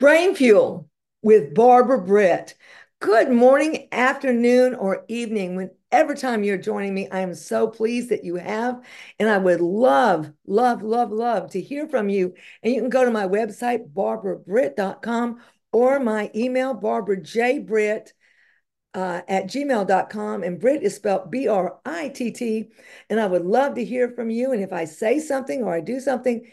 Brain Fuel with Barbara Britt. Good morning, afternoon, or evening, whenever time you're joining me. I am so pleased that you have, and I would love, love, love, love to hear from you. And you can go to my website, barbarabritt.com, or my email, barbarajbritt uh, at gmail.com. And Britt is spelled B R I T T. And I would love to hear from you. And if I say something or I do something,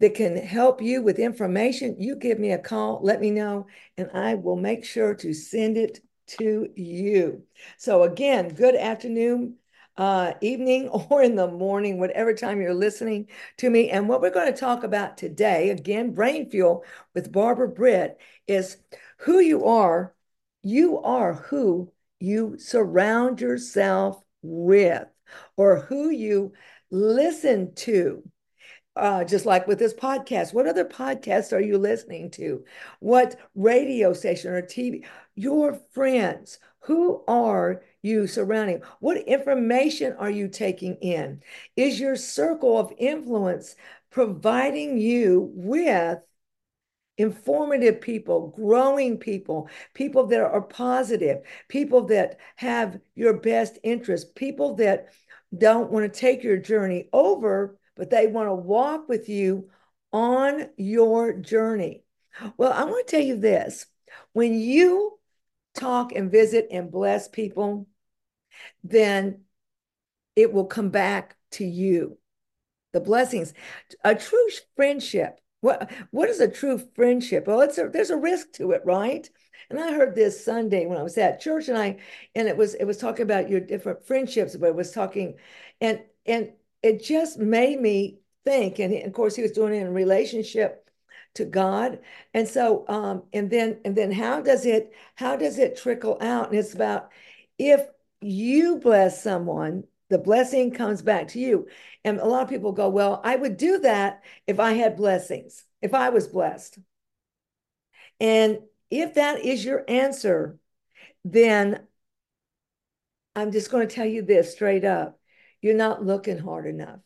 that can help you with information, you give me a call, let me know, and I will make sure to send it to you. So, again, good afternoon, uh, evening, or in the morning, whatever time you're listening to me. And what we're going to talk about today, again, Brain Fuel with Barbara Britt, is who you are. You are who you surround yourself with, or who you listen to uh, just like with this podcast. What other podcasts are you listening to? What radio station or TV? Your friends. Who are you surrounding? What information are you taking in? Is your circle of influence providing you with informative people, growing people, people that are positive, people that have your best interest, people that don't want to take your journey over but they want to walk with you on your journey. Well, I want to tell you this when you talk and visit and bless people, then it will come back to you. The blessings, a true friendship. What what is a true friendship? Well, it's a, there's a risk to it, right? And I heard this Sunday when I was at church, and I and it was it was talking about your different friendships, but it was talking, and and it just made me think. And of course, he was doing it in relationship to God. And so, um, and then, and then how does it, how does it trickle out? And it's about if you bless someone, the blessing comes back to you. And a lot of people go, well, I would do that if I had blessings, if I was blessed. And if that is your answer, then I'm just going to tell you this straight up you're not looking hard enough.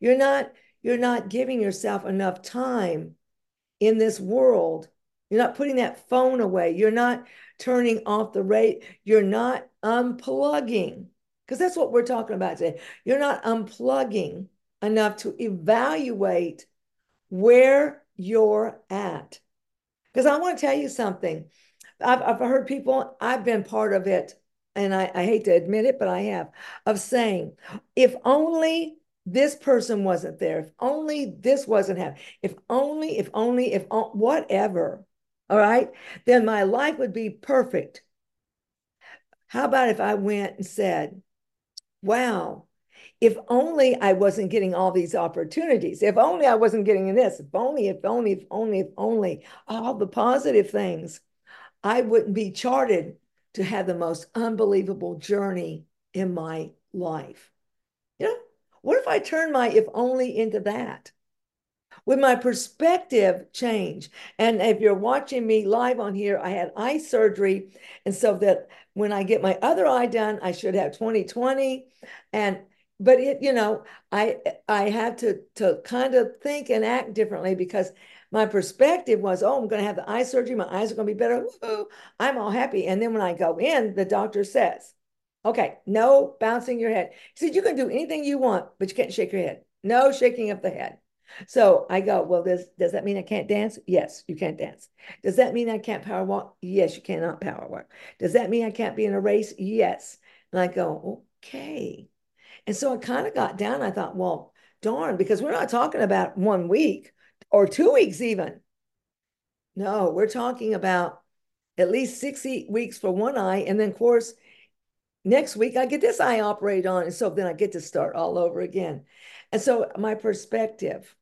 You're not you're not giving yourself enough time in this world. You're not putting that phone away. You're not turning off the rate. You're not unplugging because that's what we're talking about today. You're not unplugging enough to evaluate where you're at. Because I want to tell you something. I've, I've heard people, I've been part of it and I, I hate to admit it, but I have, of saying, if only this person wasn't there, if only this wasn't happening, if only, if only, if whatever, all right, then my life would be perfect. How about if I went and said, wow, if only I wasn't getting all these opportunities, if only I wasn't getting this, if only, if only, if only, if only, all the positive things, I wouldn't be charted to have the most unbelievable journey in my life. You know, what if I turn my if only into that? With my perspective change. And if you're watching me live on here, I had eye surgery. And so that when I get my other eye done, I should have 2020. And but it, you know, I I have to to kind of think and act differently because my perspective was, oh, I'm going to have the eye surgery. My eyes are going to be better. Woo-hoo. I'm all happy. And then when I go in, the doctor says, okay, no bouncing your head. He said, you can do anything you want, but you can't shake your head. No shaking of the head. So I go, well, does, does that mean I can't dance? Yes, you can't dance. Does that mean I can't power walk? Yes, you cannot power walk. Does that mean I can't be in a race? Yes. And I go, okay. And so I kind of got down. I thought, well, darn, because we're not talking about one week or two weeks even. No, we're talking about at least 60 weeks for one eye. And then, of course, next week I get this eye operated on. And so then I get to start all over again. And so my perspective,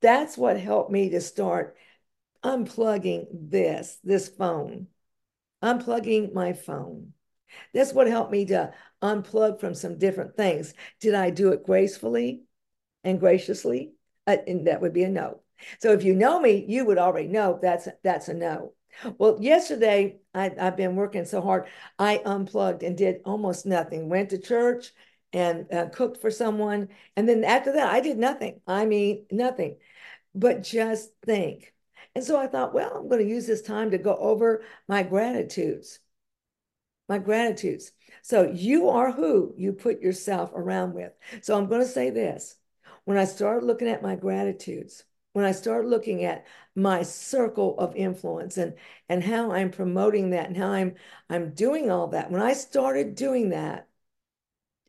that's what helped me to start unplugging this, this phone, unplugging my phone. That's what helped me to unplug from some different things. Did I do it gracefully and graciously? Uh, and that would be a no. So if you know me, you would already know that's that's a no. Well, yesterday I, I've been working so hard. I unplugged and did almost nothing. Went to church and uh, cooked for someone, and then after that, I did nothing. I mean, nothing. But just think, And so I thought, well, I'm going to use this time to go over my gratitudes. My gratitudes. So you are who you put yourself around with. So I'm going to say this. When I start looking at my gratitudes, when I start looking at my circle of influence and and how I'm promoting that and how I'm I'm doing all that. When I started doing that,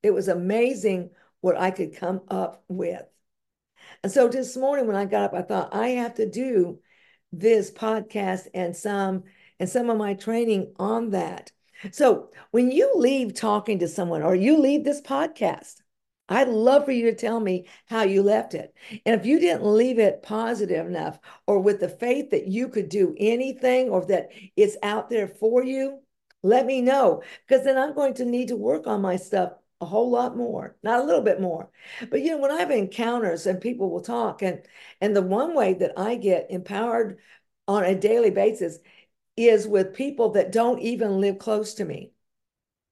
it was amazing what I could come up with. And so this morning when I got up, I thought I have to do this podcast and some and some of my training on that. So when you leave talking to someone or you leave this podcast, I'd love for you to tell me how you left it. And if you didn't leave it positive enough or with the faith that you could do anything or that it's out there for you, let me know because then I'm going to need to work on my stuff a whole lot more, not a little bit more. But you know, when I have encounters and people will talk, and and the one way that I get empowered on a daily basis is with people that don't even live close to me.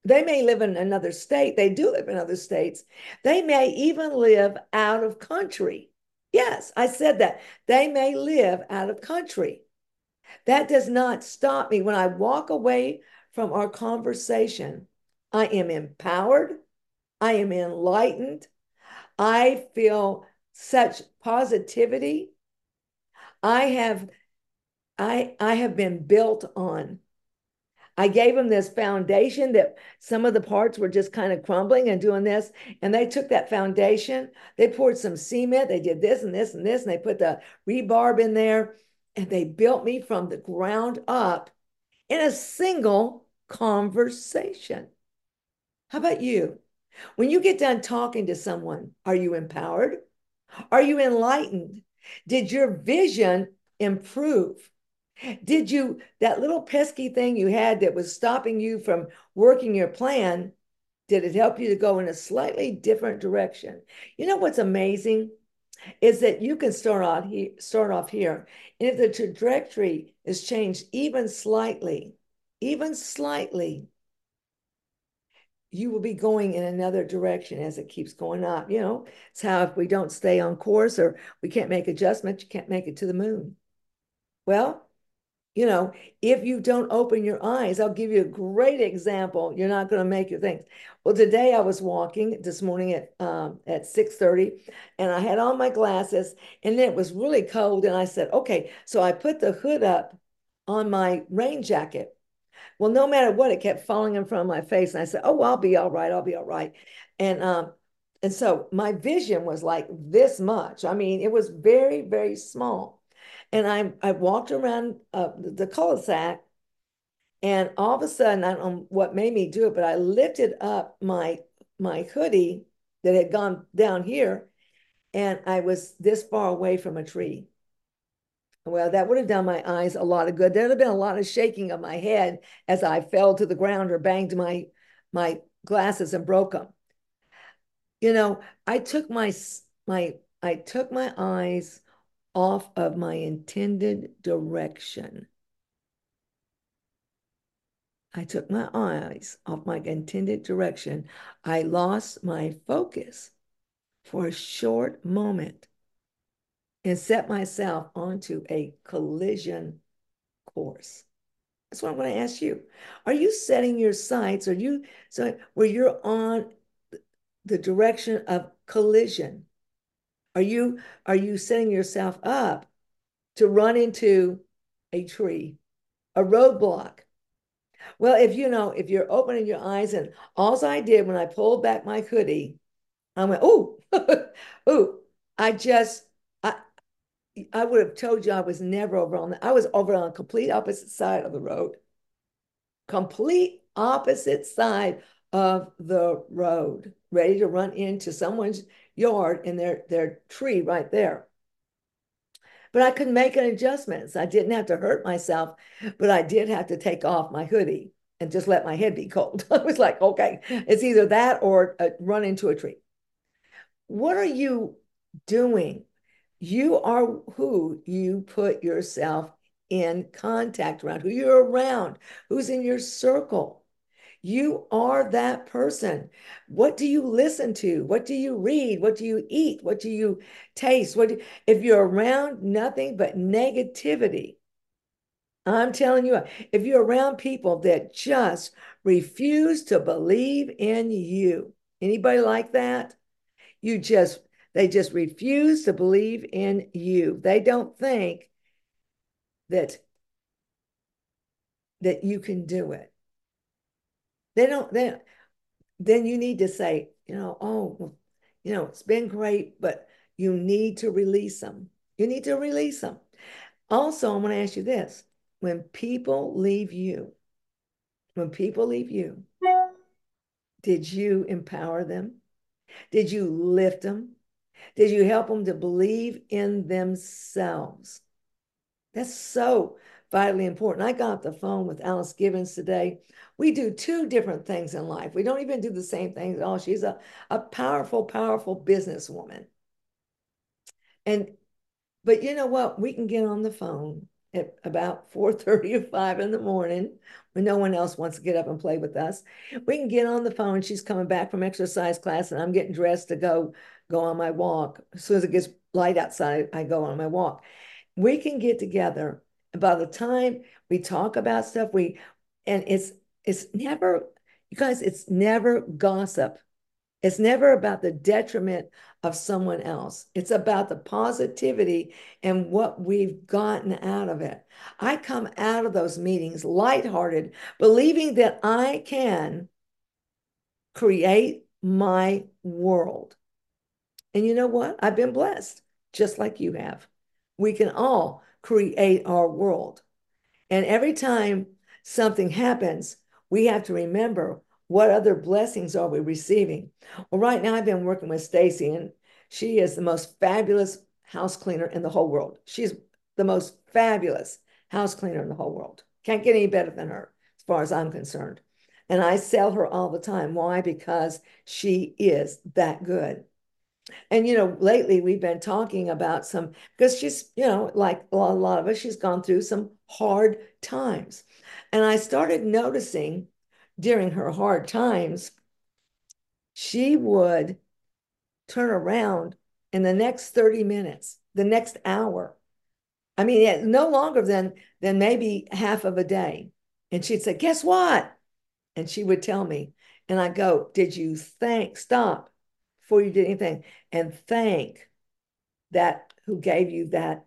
They may live in another state. They do live in other states. They may even live out of country. Yes, I said that. They may live out of country. That does not stop me. When I walk away from our conversation, I am empowered. I am enlightened. I feel such positivity. I have I I have been built on. I gave them this foundation that some of the parts were just kind of crumbling and doing this. And they took that foundation, they poured some cement, they did this and this and this, and they put the rebarb in there, and they built me from the ground up in a single conversation. How about you? When you get done talking to someone, are you empowered? Are you enlightened? Did your vision improve? Did you, that little pesky thing you had that was stopping you from working your plan, did it help you to go in a slightly different direction? You know what's amazing is that you can start off here, start off here, and if the trajectory is changed even slightly, even slightly, you will be going in another direction as it keeps going up. You know, it's how if we don't stay on course or we can't make adjustments, you can't make it to the moon. Well, you know, if you don't open your eyes, I'll give you a great example. You're not going to make your things. Well, today I was walking this morning at um, at 6:30 and I had on my glasses and it was really cold and I said, "Okay." So I put the hood up on my rain jacket. Well, no matter what, it kept falling in front of my face and I said, "Oh, I'll be all right. I'll be all right." And um and so my vision was like this much. I mean, it was very very small. And I, I walked around uh, the cul-de-sac and all of a sudden, I don't know what made me do it, but I lifted up my my hoodie that had gone down here, and I was this far away from a tree. Well, that would have done my eyes a lot of good. There'd have been a lot of shaking of my head as I fell to the ground or banged my my glasses and broke them. You know, I took my my I took my eyes off of my intended direction. I took my eyes off my intended direction. I lost my focus for a short moment and set myself onto a collision course. That's what I'm going to ask you. Are you setting your sights? Are you so where you're on the direction of collision? Are you are you setting yourself up to run into a tree, a roadblock? Well, if you know, if you're opening your eyes, and all I did when I pulled back my hoodie, I went, oh, oh, I just, I, I would have told you I was never over on the, I was over on the complete opposite side of the road, complete opposite side of the road, ready to run into someone's yard and their, their tree right there. But I couldn't make any adjustments. I didn't have to hurt myself, but I did have to take off my hoodie and just let my head be cold. I was like, okay, it's either that or uh, run into a tree. What are you doing? You are who you put yourself in contact around, who you're around, who's in your circle. You are that person. What do you listen to? What do you read? What do you eat? What do you taste? What do, if you're around nothing but negativity? I'm telling you, if you're around people that just refuse to believe in you, anybody like that? You just they just refuse to believe in you. They don't think that that you can do it. They don't then then you need to say, you know, oh, you know, it's been great, but you need to release them. You need to release them. Also, I'm going to ask you this. When people leave you, when people leave you, did you empower them? Did you lift them? Did you help them to believe in themselves? That's so vitally important. I got off the phone with Alice Gibbons today. We do two different things in life. We don't even do the same things at all. She's a, a powerful, powerful businesswoman. And but you know what? We can get on the phone at about 4:30 or 5 in the morning when no one else wants to get up and play with us. We can get on the phone. She's coming back from exercise class and I'm getting dressed to go go on my walk. As soon as it gets light outside, I go on my walk. We can get together. By the time we talk about stuff, we and it's it's never, you guys, it's never gossip. It's never about the detriment of someone else. It's about the positivity and what we've gotten out of it. I come out of those meetings lighthearted, believing that I can create my world. And you know what? I've been blessed, just like you have. We can all create our world. And every time something happens, we have to remember what other blessings are we receiving. Well, right now I've been working with Stacy, and she is the most fabulous house cleaner in the whole world. She's the most fabulous house cleaner in the whole world. Can't get any better than her, as far as I'm concerned. And I sell her all the time. Why? Because she is that good. And, you know, lately we've been talking about some, because she's, you know, like a lot, of us, she's gone through some hard times. And I started noticing during her hard times, she would turn around in the next 30 minutes, the next hour. I mean, no longer than, than maybe half of a day. And she'd say, Guess what? And she would tell me, and I go, Did you think, stop before you did anything. And thank that who gave you that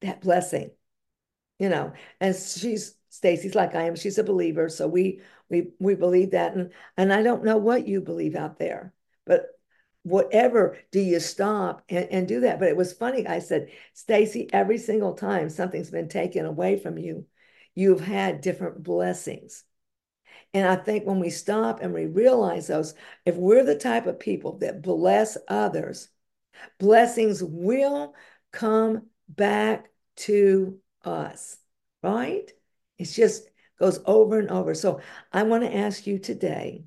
that blessing you know. And she's stacy's like i am. She's a believer. So we we we believe that. And and i don't know what you believe out there but whatever do you stop and, and do that? But it was funny. I said stacy every single time something's been taken away from you you've had different blessings and I think when we stop and we realize those, if we're the type of people that bless others, blessings will come back to us, right? It just goes over and over. So I want to ask you today,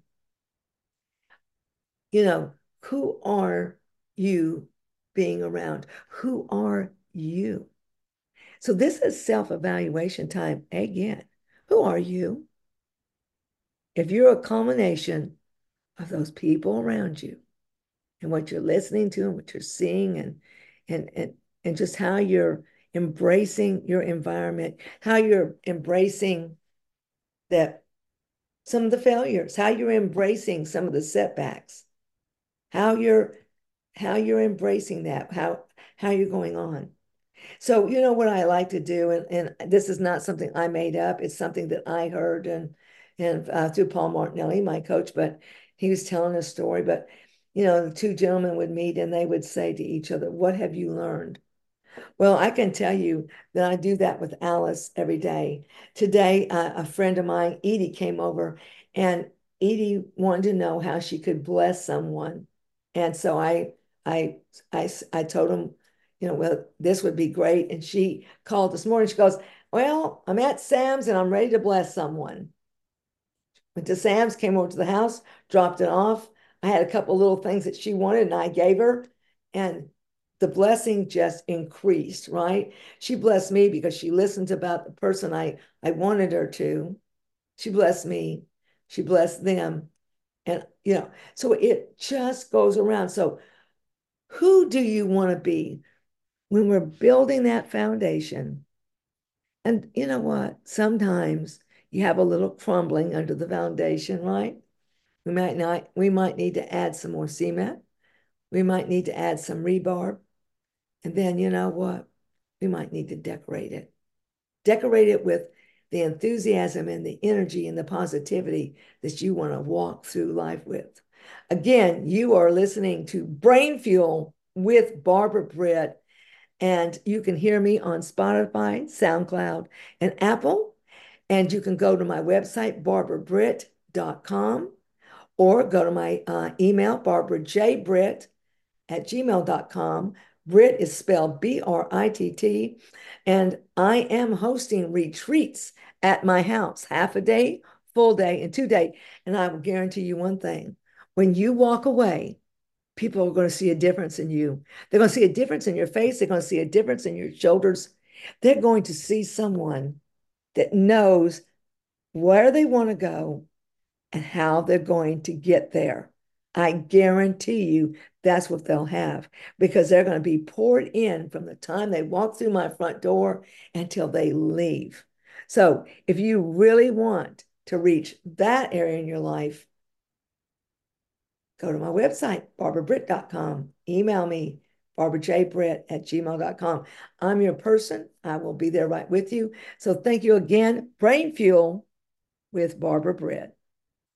you know, who are you being around? Who are you? So this is self-evaluation time again. Who are you? If you're a culmination of those people around you and what you're listening to and what you're seeing and and and, and just how you're embracing your environment, how you're embracing that some of the failures, how you're embracing some of the setbacks, how you're how you're embracing that, how how you're going on. So you know what I like to do, and, and this is not something I made up, it's something that I heard and and uh, through Paul Martinelli, my coach, but he was telling a story. But, you know, the two gentlemen would meet and they would say to each other, What have you learned? Well, I can tell you that I do that with Alice every day. Today, uh, a friend of mine, Edie, came over and Edie wanted to know how she could bless someone. And so I, I, I, I told him, you know, well, this would be great. And she called this morning. She goes, Well, I'm at Sam's and I'm ready to bless someone. Went to Sam's, came over to the house, dropped it off. I had a couple little things that she wanted and I gave her. And the blessing just increased, right? She blessed me because she listened about the person I, I wanted her to. She blessed me. she blessed them. And, you know, so it just goes around. So, who do you want to be when we're building that foundation? And you know what? Sometimes you have a little crumbling under the foundation, right? We might not, we might need to add some more cement. We might need to add some rebar. And then you know what? We might need to decorate it. Decorate it with the enthusiasm and the energy and the positivity that you want to walk through life with. Again, you are listening to Brain Fuel with Barbara Britt, and you can hear me on Spotify, SoundCloud, and Apple. And you can go to my website, barbarabritt.com, or go to my uh, email, barbarajbritt at gmail.com. Britt is spelled B R I T T. And I am hosting retreats at my house, half a day, full day, and two day. And I will guarantee you one thing when you walk away, people are going to see a difference in you. They're going to see a difference in your face. They're going to see a difference in your shoulders. They're going to see someone that knows where they want to go and how they're going to get there. I guarantee you that's what they'll have because they're going to be poured in from the time they walk through my front door until they leave. So if you really want to reach that area in your life, go to my website, barbarabritt.com. Email me, barbarajbritt at gmail.com. I'm your person. I will be there right with you. So thank you again. Brain Fuel with Barbara Britt.